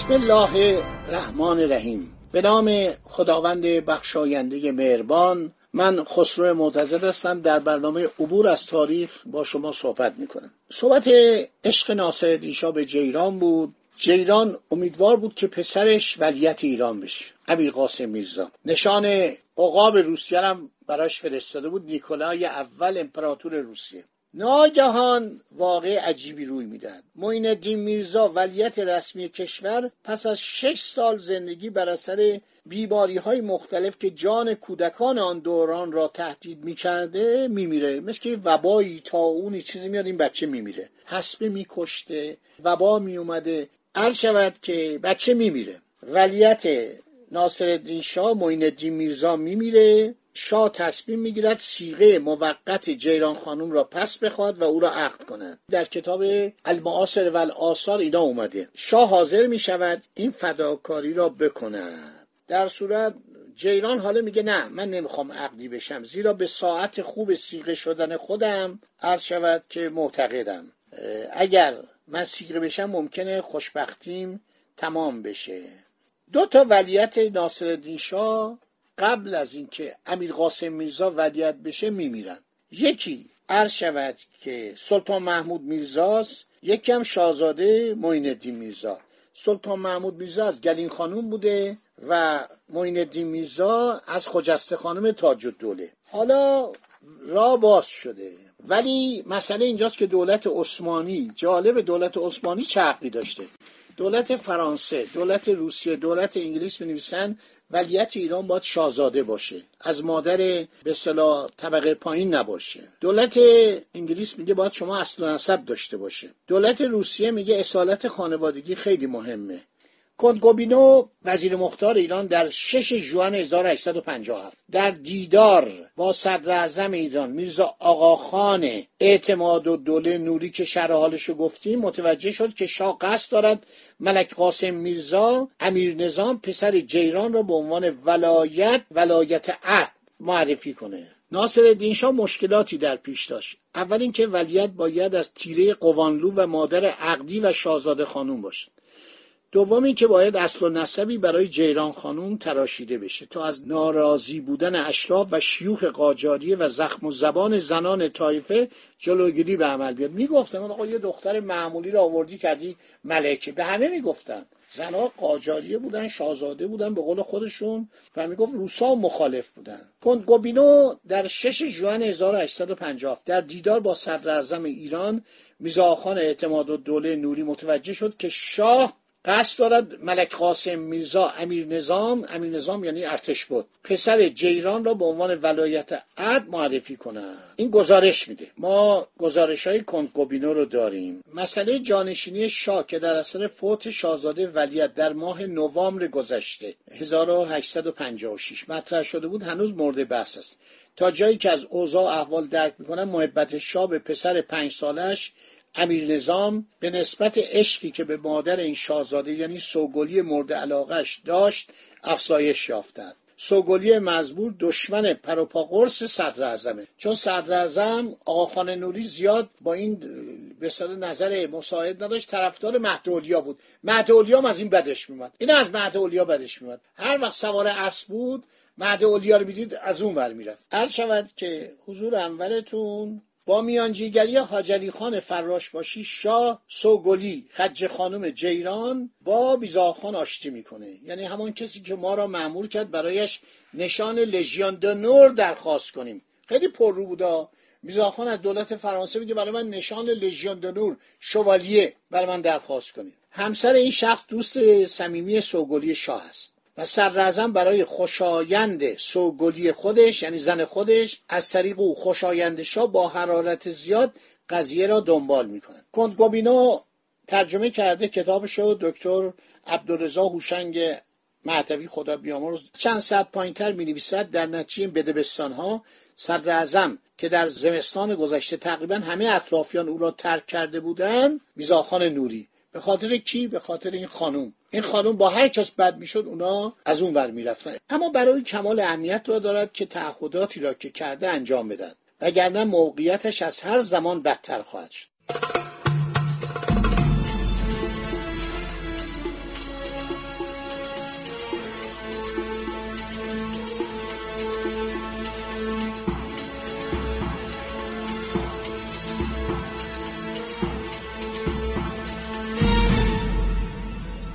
بسم الله الرحمن الرحیم. به نام خداوند بخشاینده مهربان من خسرو معتزد هستم. در برنامه عبور از تاریخ با شما صحبت می‌کنم. صحبت عشق ناصر دیشا به جیران بود. جیران امیدوار بود که پسرش ولیت ایران بشه. امیر قاسم میرزا. نشان عقاب روسیه هم براش فرستاده بود. نیکولای اول امپراتور روسیه. ناگهان واقع عجیبی روی می‌دهد. معین الدین میرزا ولیت رسمی کشور پس از شش سال زندگی بر اثر بیماری های مختلف که جان کودکان آن دوران را تهدید می‌کرده میمیره. مثل وبایی اونی چیزی میاد این بچه میمیره. حسبه میکشته وبا میومده عرض شود که بچه میمیره. ولیت ناصر الدین شاه معین الدین میرزا میمیره. شاه تصمیم می‌گیرد سیغه موقت جیران خانم را پس بخواد و او را عقد کند در کتاب المعاصر و الآثار اینا اومده. شاه حاضر می شود این فداکاری را بکند در صورت جیران حالا میگه نه من نمی‌خوام عقدی بشم زیرا به ساعت خوب سیغه شدن خودم عرض شود که معتقدم. اگر من سیغه بشم ممکنه خوشبختیم تمام بشه. دو تا ولیت ناصرالدین شاه قبل از اینکه امیر قاسم میرزا ودیت بشه میمیرن. یکی عرض شود که سلطان محمود میرزاست یکی هم شاهزاده معین میرزا. سلطان محمود میرزا از گلین خانوم بوده و معین میرزا از خجسته خانم تاج الدوله. حالا را باز شده. ولی مسئله اینجاست که دولت عثمانی جالب دولت عثمانی چه داشته؟ دولت فرانسه دولت روسیه دولت انگلیس می ولیت ایران باید شاهزاده باشه. از مادر به صلاح طبقه پایین نباشه. دولت انگلیس میگه باید شما اصل و نسب داشته باشه. دولت روسیه میگه اصالت خانوادگی خیلی مهمه. کنتگوبینو وزیر مختار ایران در 6 ژوئن 1857 در دیدار با صدر اعظم ایران میرزا آقاخان اعتماد و دوله نوری که شرح حالشو گفتیم متوجه شد که شاه قصد دارد ملک قاسم میرزا امیر نظام پسر جیران را به عنوان ولایت ولایت عهد معرفی کنه. ناصر الدین شاه مشکلاتی در پیش داشت. اول اینکه ولیت باید از تیره قوانلو و مادر عقدی و شاهزاده خانوم باشد. دومی که باید اصل و نسبی برای جیران خانوم تراشیده بشه تا از ناراضی بودن اشراف و شیوخ قاجاریه و زخم و زبان زنان طایفه جلوگیری به عمل بیاد. می‌گفتن آقا یه دختر معمولی رو آوردی کردی ملکه. به همه می‌گفتن. زنها قاجاریه بودن شاهزاده بودن به قول خودشون و می‌گفت روسا مخالف بودن. گوبینو در 6 ژوئن 1850 در دیدار با صدر اعظم ایران میزاخان اعتماد و دوله نوری متوجه شد که شاه قصد دارد ملک قاسم میرزا امیر نظام امیر نظام یعنی ارتش بود. پسر جیران را به عنوان ولایت عد معرفی کنند. این گزارش میده. ما گزارش های کنتگوبینو رو داریم. مسئله جانشینی شاه که در اثر فوت شاهزاده ولیت در ماه نوامبر گذشته 1856 مطرح شده بود هنوز مورد بحث است. تا جایی که از اوضاع احوال درک می‌کنم محبت شاه به پسر پنج سالش امیر نظام به نسبت عشقی که به مادر این شاهزاده یعنی سوگلی مورد علاقش داشت افزایش یافتند سوگلی مزبور دشمن پروپا قرص صدر اعظمه چون صدر اعظم آقا نوری زیاد با این به نظر مساعد نداشت طرفدار مهدولیا بود. مهدولیا از این بدش میومد این از مهدولیا بدش میومد هر وقت سوار اسب بود مهدولیا رو می‌دید از اون ور می‌رفت. عرض شود که حضور اولتون با میانجیگری حاجلی خان فراش باشی شاه سوگلی خج خانم جیران با بیزاخان آشتی می‌کنه. یعنی همان کسی که ما را معمور کرد برایش نشان لژیان نور درخواست کنیم. خیلی پر رو بودا. بیزاخان از دولت فرانسه میگه برای من نشان لژیان نور شوالیه برای من درخواست کنیم همسر این شخص دوست صمیمی سوگلی شاه است. و سررزم برای خوشایند سوگلی خودش یعنی زن خودش از طریق او خوشایند شاه با حرارت زیاد قضیه را دنبال می‌کنه کنتگوبینو ترجمه کرده کتابش رو دکتر عبدالرضا هوشنگ معتوی خدا بیامرز. چند صد پایینتر می نویسد در نتیجه بدبستان ها صدر که در زمستان گذشته تقریبا همه اطرافیان او را ترک کرده بودند میزاخان نوری. به خاطر کی؟ به خاطر این خانوم. این خانوم با هر کس بد می‌شد اونا از اون ور می‌رفتن. اما برای کمال اهمیت را دارد که تعهداتی را که کرده انجام بدن وگرنه موقعیتش از هر زمان بدتر خواهد شد.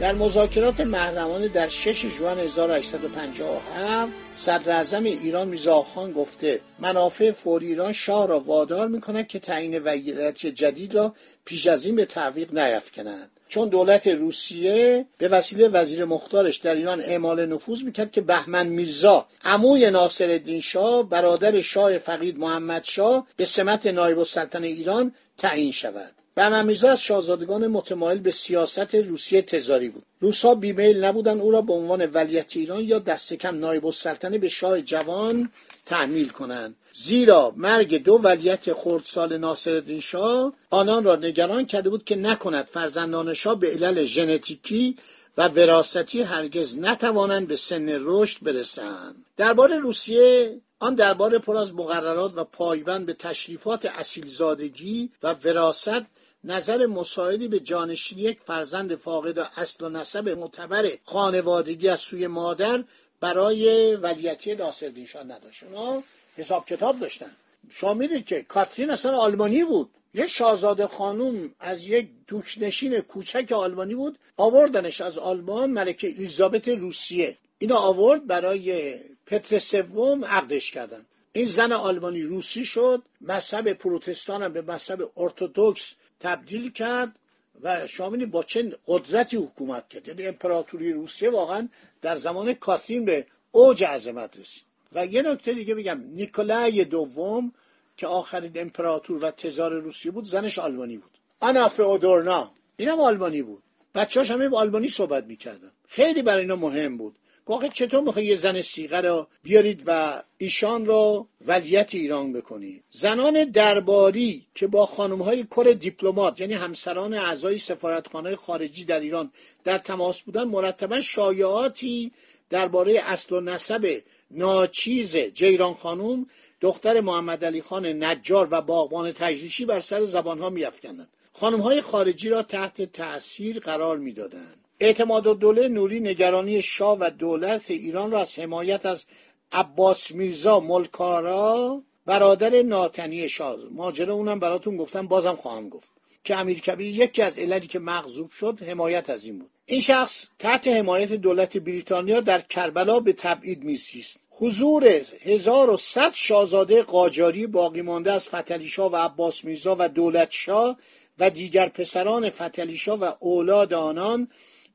در مذاکرات محرمانه در 6 ژوئن 1857 صدر اعظم ایران میرزا خان گفته منافع فوری ایران شاه را وادار می‌کند که تعیین ولایت جدید را پیش از این به تعویق نیفکند چون دولت روسیه به وسیله وزیر مختارش در ایران اعمال نفوذ می‌کرد که بهمن میرزا عموی ناصرالدین شاه برادر شاه فقید محمد شاه به سمت نایب السلطنه ایران تعیین شود. بهمن از شاهزادگان متمایل به سیاست روسیه تزاری بود. روسها بیمیل نبودن او را به عنوان ولیت ایران یا دست کم نایب السلطنه به شاه جوان تحمیل کنند. زیرا مرگ دو ولیت خردسال ناصرالدین شاه آنان را نگران کرده بود که نکند فرزندان شاه به علل ژنتیکی و وراثتی هرگز نتوانند به سن رشد برسند. درباره روسیه آن درباره پر از مقررات و پایبند به تشریفات اصیلزادگی و وراست نظر مساعدی به جانشینی یک فرزند فاقد اصل و نسب معتبر خانوادگی از سوی مادر برای ولیتی ناصرالدین شاه نداشت. اونا حساب کتاب داشتن. شما می‌دید که کاترین اصلا آلمانی بود. یه شاهزاده خانوم از یک دوشنشین کوچک آلمانی بود آوردنش از آلمان ملکه الیزابت روسیه. اینا آورد برای پتر سوم عقدش کردن. این زن آلمانی روسی شد مذهب پروتستان هم به مذهب ارتودکس تبدیل کرد و شامینی با چه قدرتی حکومت کرد. یعنی امپراتوری روسیه واقعا در زمان کاترین به اوج عظمت رسید. و یه نکته دیگه بگم نیکولای دوم که آخرین امپراتور و تزار روسیه بود زنش آلمانی بود. آنا فئودورنا اینم آلمانی بود. بچه‌هاش همه آلمانی صحبت می‌کردن. خیلی برای اینا مهم بود. واقعا چطور می‌خوای یه زن سیغه رو بیارید و ایشان رو ولیت ایران بکنید زنان درباری که با های کر دیپلمات یعنی همسران اعضای سفارتخانه خارجی در ایران در تماس بودن مرتبا شایعاتی درباره اصل و نسب ناچیز جیران خانم دختر محمد علی خان نجار و باغبان تجریشی بر سر زبانها میافکندند. های خارجی را تحت تأثیر قرار می‌دادند. اعتماد دوله نوری نگرانی شاه و دولت ایران را از حمایت از عباس میرزا ملکارا برادر ناتنی شاه. ماجرا اونم براتون گفتم بازم خواهم گفت که امیر کبیر یکی از علتی که مغضوب شد حمایت از این بود. این شخص تحت حمایت دولت بریتانیا در کربلا به تبعید میسیست. حضور 1100 شاهزاده قاجاری باقی مانده از فتلیشاه و عباس میرزا و دولت شاه و دیگر پسران فتلیشاه و اولاد آنان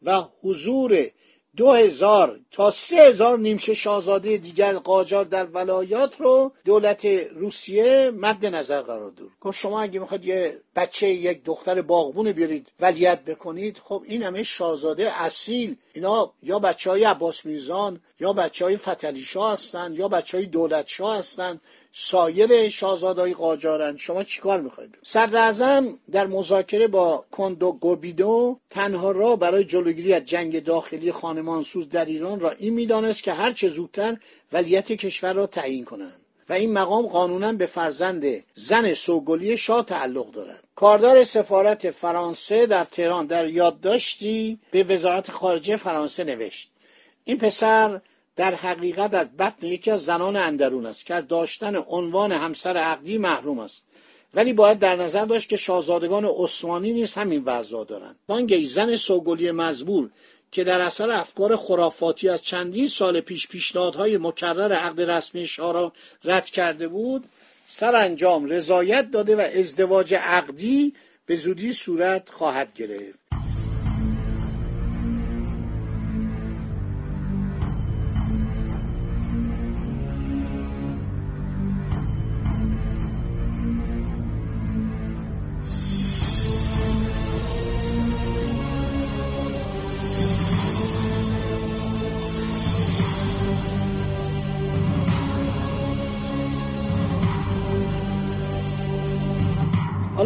و حضور دو هزار تا سه هزار نیمچه شاهزاده دیگر قاجار در ولایات رو دولت روسیه مد نظر قرار داد. گفت شما اگه می‌خواد یه بچه یک دختر باغبون بیارید ولیت بکنید خب این همه شاهزاده اصیل اینا یا بچه های عباس میزان یا بچه های فتلی شاه هستند یا بچه های دولت شاه هستند سایر شاهزادهای قاجارن. شما چیکار می‌خواید؟ صدر در مذاکره با کندو گوبیدو تنها را برای جلوگیری از جنگ داخلی خانمانسوز در ایران را این می‌دانست که هر چه زودتر ولیت کشور را تعیین کنند و این مقام قانونا به فرزند زن سوگلی شاه تعلق دارد. کاردار سفارت فرانسه در تهران در یادداشتی به وزارت خارجه فرانسه نوشت. این پسر در حقیقت از بطن یکی از زنان اندرون است که از داشتن عنوان همسر عقدی محروم است. ولی باید در نظر داشت که شاهزادگان عثمانی نیز همین وضع دارند. وانگهی زن سوگلی مزبور که در اثر افکار خرافاتی از چندین سال پیش پیشنهادهای مکرر عقد رسمی شاه را رد کرده بود سرانجام رضایت داده و ازدواج عقدی به زودی صورت خواهد گرفت.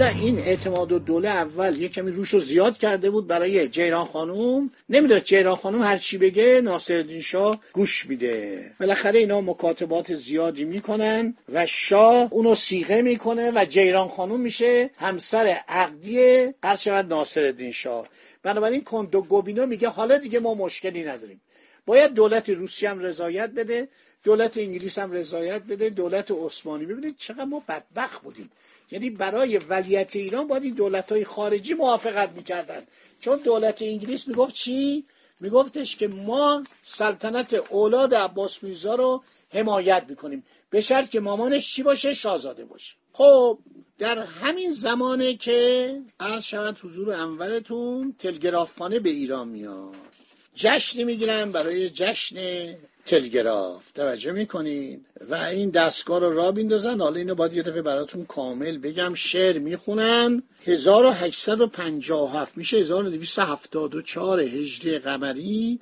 این اعتماد و دوله اول یه کمی روش رو زیاد کرده بود برای جیران خانوم نمی‌داد جیران خانوم هر چی بگه ناصرالدین شاه گوش میده. بالاخره اینا مکاتبات زیادی می‌کنن و شاه اونو سیغه می‌کنه و جیران خانوم میشه همسر عقدی هر شود ناصرالدین شاه. بنابراین کندو گوبینا میگه حالا دیگه ما مشکلی نداریم. باید دولت روسیه هم رضایت بده دولت انگلیس هم رضایت بده دولت عثمانی. ببینید چقدر ما بدبخت بودیم. یعنی برای ولیت ایران باید این دولت های خارجی موافقت می‌کردن چون دولت انگلیس می‌گفت چی؟ میگفتش که ما سلطنت اولاد عباس میرزا رو حمایت می‌کنیم. به شرط که مامانش چی باشه؟ شاهزاده باشه. خب در همین زمانه که عرض شود حضور انورتون تلگرافخانه به ایران میاد. جشن می‌گیرن برای جشن تلگراف. توجه می‌کنین؟ و این دستگاه رو را بیندازن. حالا اینو باید یه دفعه براتون کامل بگم. شعر می‌خونن. 1857 میشه 1274 هجری قمری.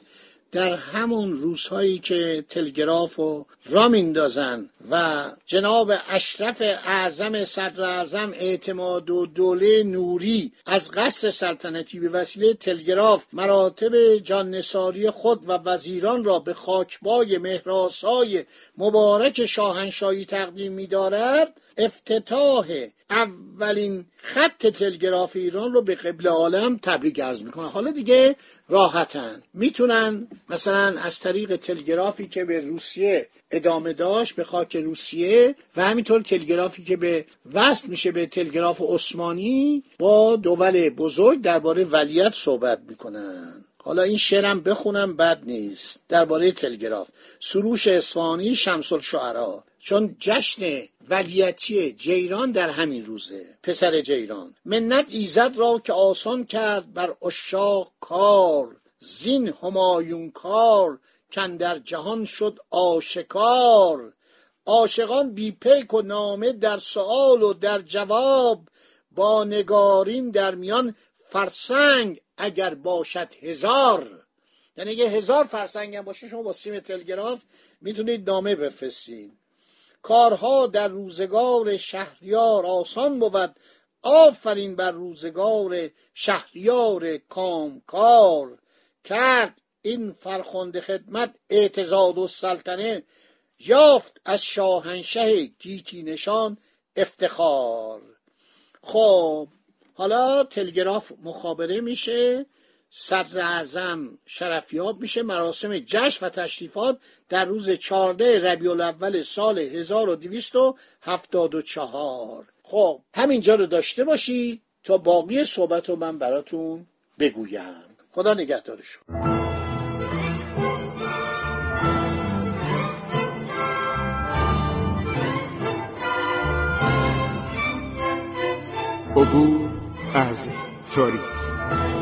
در همون روزهایی که تلگراف و را میندازن و جناب اشرف اعظم صدر اعظم اعتماد و دوله نوری از قصر سلطنتی به وسیله تلگراف مراتب جاننساری خود و وزیران را به خاکبای مهراسای مبارک شاهنشاهی تقدیم می‌دارد افتتاح اولین خط تلگراف ایران رو به قبل عالم تبریک عرض می‌کنن حالا دیگه راحتن. می‌تونن مثلا از طریق تلگرافی که به روسیه ادامه داشت به خاک روسیه و همینطور تلگرافی که به وصل میشه به تلگراف عثمانی با دول بزرگ درباره ولیت صحبت می‌کنن. حالا این شعرم بخونم بد نیست. درباره تلگراف. سروش اصفهانی شمس الشعرا چون جشن ولیتی جیران در همین روزه پسر جیران. منت ایزد را که آسان کرد بر اشاق کار زین همایون کار کن در جهان شد آشکار. عاشقان بی پیک و نامه در سوال و در جواب با نگارین در میان فرسنگ اگر باشد هزار. یعنی یه هزار فرسنگ هم باشه شما با سیم تلگراف می‌تونید نامه بفرستید کارها در روزگار شهریار آسان بود. آفرین بر روزگار شهریار کامکار. کرد این فرخنده خدمت اعتزاد و سلطنه یافت از شاهنشه گیتی نشان افتخار. خب حالا تلگراف مخابره میشه. صدر اعظم شرفیاب میشه مراسم جشن و تشریفات در روز 14 ربیع الاول سال 1274 خب همینجا رو داشته باشی تا باقی صحبت رو من براتون بگویم. خدا نگهدارشون. عبور از تاریخ.